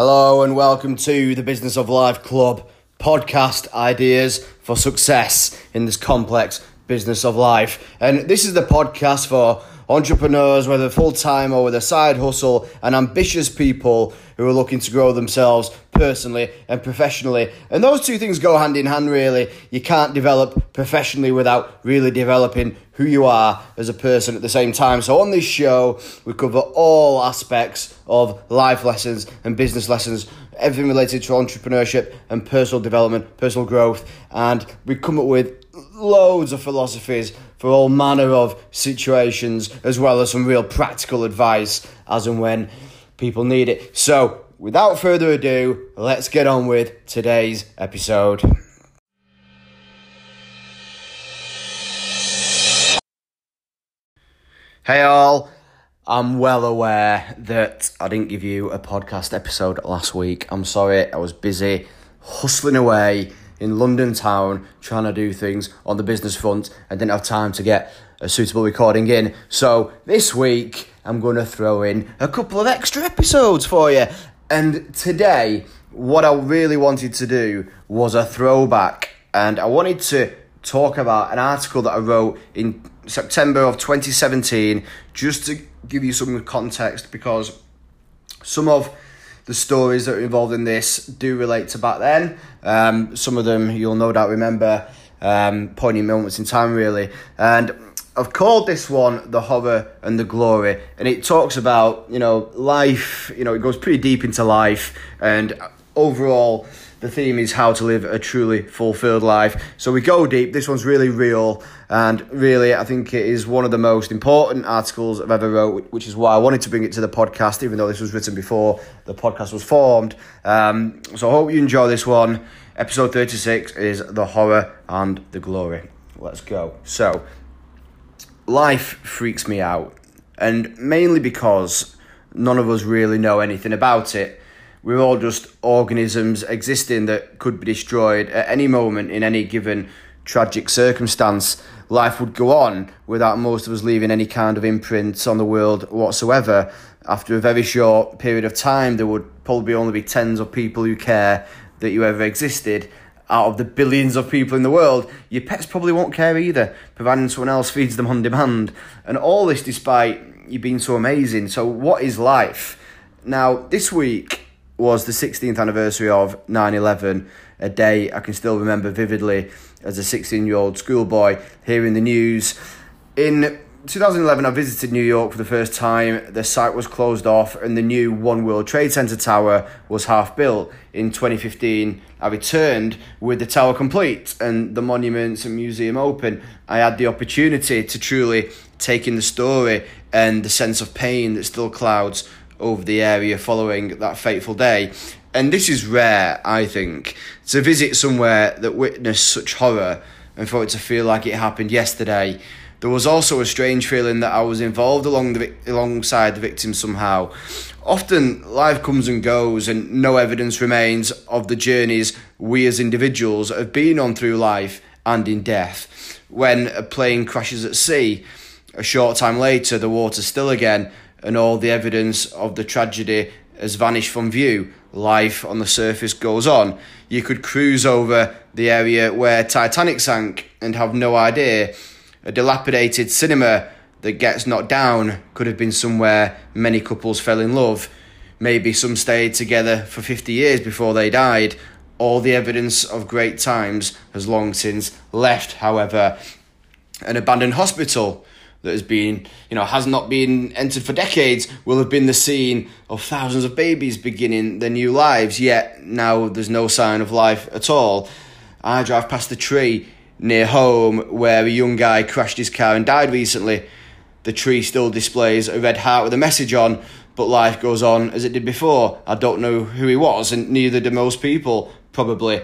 Hello and welcome to the Business of Life Club podcast ideas for success in this complex business of life. And this is the podcast for entrepreneurs, whether full time or with a side hustle, and ambitious people who are looking to grow themselves personally and professionally. And those two things go hand in hand, really. You can't develop professionally without really developing who you are as a person at the same time. So, on this show, we cover all aspects of life lessons and business lessons, everything related to entrepreneurship and personal development, personal growth. And we come up with loads of philosophies for all manner of situations, as well as some real practical advice as and when people need it. So, without further ado, let's get on with today's episode. Hey, all. I'm well aware that I didn't give you a podcast episode last week. I'm sorry, I was busy hustling away in London town trying to do things on the business front and didn't have time to get a suitable recording in. So this week I'm going to throw in a couple of extra episodes for you. And today, what I really wanted to do was a throwback, and I wanted to talk about an article that I wrote in September of 2017 just to give you some context because some of the stories that are involved in this do relate to back then. Um, some of them you'll no doubt remember um, poignant moments in time, really. And I've called this one The Horror and the Glory. And it talks about, you know, life, you know, it goes pretty deep into life and overall the theme is how to live a truly fulfilled life. So we go deep. This one's really real, and really, I think it is one of the most important articles I've ever wrote, which is why I wanted to bring it to the podcast, even though this was written before the podcast was formed. Um, so I hope you enjoy this one. Episode 36 is The Horror and the Glory. Let's go. So, life freaks me out, and mainly because none of us really know anything about it we're all just organisms existing that could be destroyed at any moment in any given tragic circumstance. Life would go on without most of us leaving any kind of imprint on the world whatsoever. After a very short period of time, there would probably only be tens of people who care that you ever existed. Out of the billions of people in the world, your pets probably won't care either, providing someone else feeds them on demand. And all this despite you being so amazing. So, what is life? Now, this week, was the 16th anniversary of 9 11, a day I can still remember vividly as a 16 year old schoolboy hearing the news. In 2011, I visited New York for the first time. The site was closed off and the new One World Trade Center tower was half built. In 2015, I returned with the tower complete and the monuments and museum open. I had the opportunity to truly take in the story and the sense of pain that still clouds over the area following that fateful day. And this is rare, I think, to visit somewhere that witnessed such horror and for it to feel like it happened yesterday. There was also a strange feeling that I was involved along the, alongside the victim somehow. Often life comes and goes, and no evidence remains of the journeys we as individuals have been on through life and in death. When a plane crashes at sea, a short time later, the water's still again, and all the evidence of the tragedy has vanished from view. Life on the surface goes on. You could cruise over the area where Titanic sank and have no idea. A dilapidated cinema that gets knocked down could have been somewhere many couples fell in love. Maybe some stayed together for 50 years before they died. All the evidence of great times has long since left, however. An abandoned hospital that has been, you know, has not been entered for decades will have been the scene of thousands of babies beginning their new lives, yet now there's no sign of life at all. I drive past the tree near home where a young guy crashed his car and died recently. The tree still displays a red heart with a message on, but life goes on as it did before. I don't know who he was, and neither do most people, probably.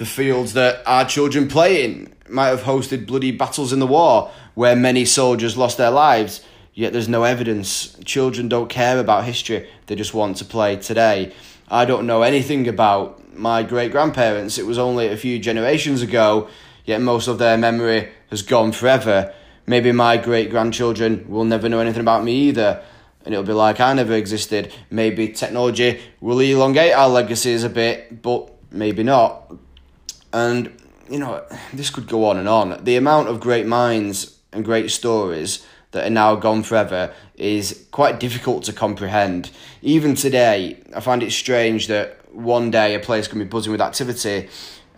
The fields that our children play in might have hosted bloody battles in the war where many soldiers lost their lives, yet there's no evidence. Children don't care about history, they just want to play today. I don't know anything about my great grandparents. It was only a few generations ago, yet most of their memory has gone forever. Maybe my great grandchildren will never know anything about me either. and it'll be like I never existed. Maybe technology will elongate our legacies a bit, but maybe not. And, you know, this could go on and on. The amount of great minds and great stories that are now gone forever is quite difficult to comprehend. Even today, I find it strange that one day a place can be buzzing with activity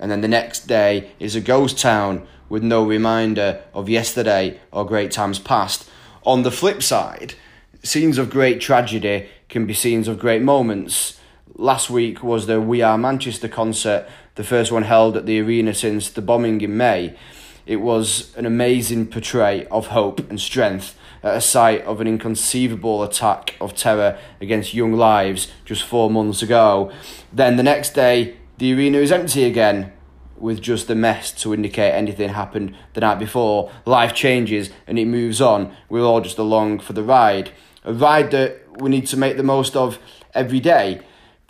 and then the next day is a ghost town with no reminder of yesterday or great times past. On the flip side, scenes of great tragedy can be scenes of great moments. Last week was the We Are Manchester concert, the first one held at the arena since the bombing in May. It was an amazing portray of hope and strength at a site of an inconceivable attack of terror against young lives just four months ago. Then the next day, the arena is empty again, with just the mess to indicate anything happened the night before. Life changes and it moves on. We're all just along for the ride. A ride that we need to make the most of every day.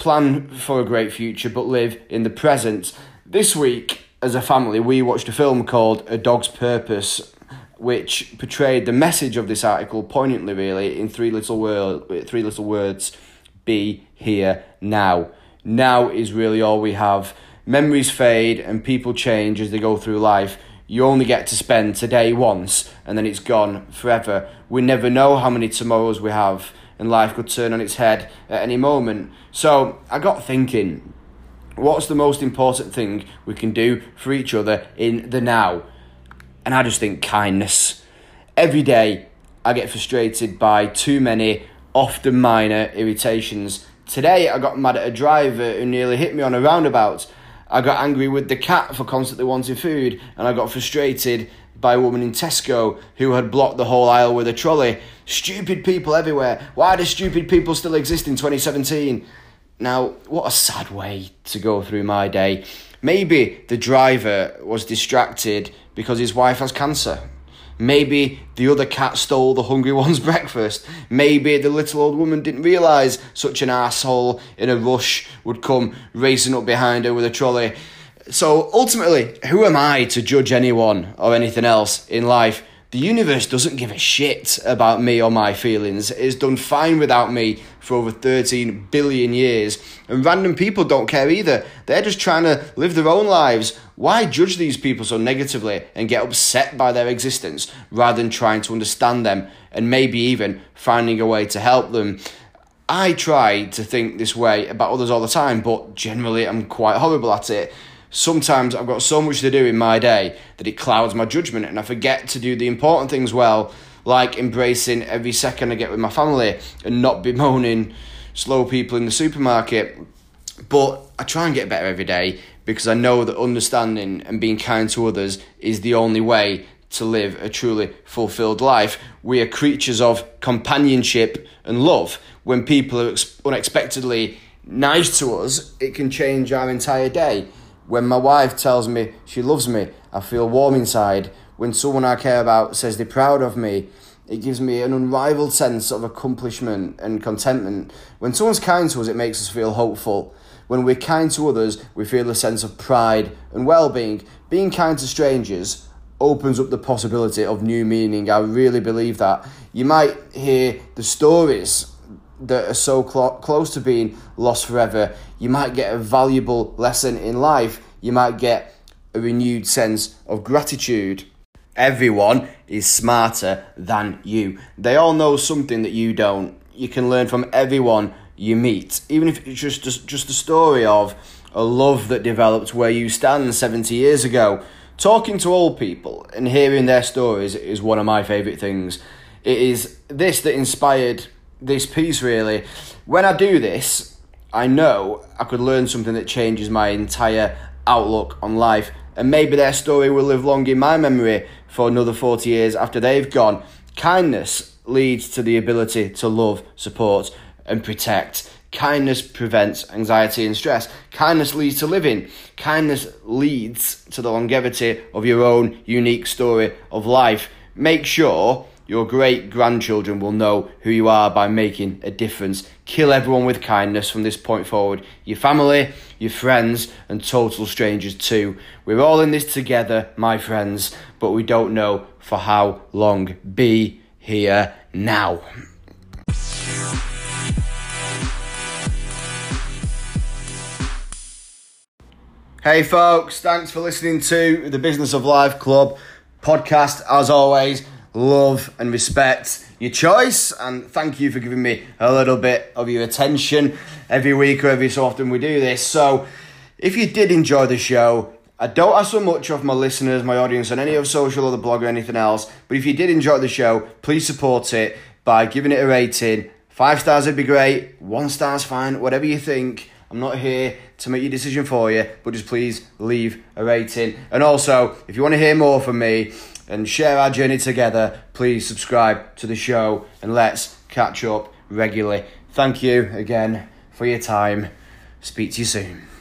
Plan for a great future, but live in the present. This week, as a family, we watched a film called A Dog's Purpose, which portrayed the message of this article poignantly, really, in three little word, three little words: "Be here now." Now is really all we have memories fade and people change as they go through life. You only get to spend today once and then it's gone forever. We never know how many tomorrows we have and life could turn on its head at any moment. So I got thinking, what's the most important thing we can do for each other in the now? And I just think kindness. Every day I get frustrated by too many, often minor irritations. Today I got mad at a driver who nearly hit me on a roundabout I got angry with the cat for constantly wanting food, and I got frustrated by a woman in Tesco who had blocked the whole aisle with a trolley. Stupid people everywhere. Why do stupid people still exist in 2017? Now, what a sad way to go through my day. Maybe the driver was distracted because his wife has cancer. Maybe the other cat stole the hungry one's breakfast. Maybe the little old woman didn't realise such an asshole in a rush would come racing up behind her with a trolley. So ultimately, who am I to judge anyone or anything else in life? The universe doesn't give a shit about me or my feelings. It's done fine without me for over 13 billion years. And random people don't care either. They're just trying to live their own lives. Why judge these people so negatively and get upset by their existence rather than trying to understand them and maybe even finding a way to help them? I try to think this way about others all the time, but generally I'm quite horrible at it sometimes I've got so much to do in my day that it clouds my judgment and I forget to do the important things well, like embracing every second I get with my family and not bemoaning slow people in the supermarket. But I try and get better every day because I know that understanding and being kind to others is the only way to live a truly fulfilled life. We are creatures of companionship and love. When people are unexpectedly nice to us, it can change our entire day. When my wife tells me she loves me, I feel warm inside. When someone I care about says they're proud of me, it gives me an unrivaled sense of accomplishment and contentment. When someone's kind to us, it makes us feel hopeful. When we're kind to others, we feel a sense of pride and well being. Being kind to strangers opens up the possibility of new meaning. I really believe that. You might hear the stories that are so cl- close to being lost forever, you might get a valuable lesson in life. You might get a renewed sense of gratitude. Everyone is smarter than you. They all know something that you don't. You can learn from everyone you meet, even if it's just just, just a story of a love that developed where you stand 70 years ago. Talking to old people and hearing their stories is one of my favourite things. It is this that inspired this piece really. When I do this, I know I could learn something that changes my entire outlook on life, and maybe their story will live long in my memory for another 40 years after they've gone. Kindness leads to the ability to love, support, and protect. Kindness prevents anxiety and stress. Kindness leads to living. Kindness leads to the longevity of your own unique story of life. Make sure your great grandchildren will know who you are by making a difference. Kill everyone with kindness from this point forward your family, your friends, and total strangers too. We're all in this together, my friends, but we don't know for how long. Be here now. Hey folks, thanks for listening to the Business of Life Club podcast as always love and respect your choice, and thank you for giving me a little bit of your attention every week or every so often we do this. So, if you did enjoy the show, I don't ask so much of my listeners, my audience, on any of social or the blog or anything else. But if you did enjoy the show, please support it by giving it a rating. Five stars would be great. One star's fine. Whatever you think. I'm not here to make your decision for you, but just please leave a rating. And also, if you want to hear more from me and share our journey together, please subscribe to the show and let's catch up regularly. Thank you again for your time. Speak to you soon.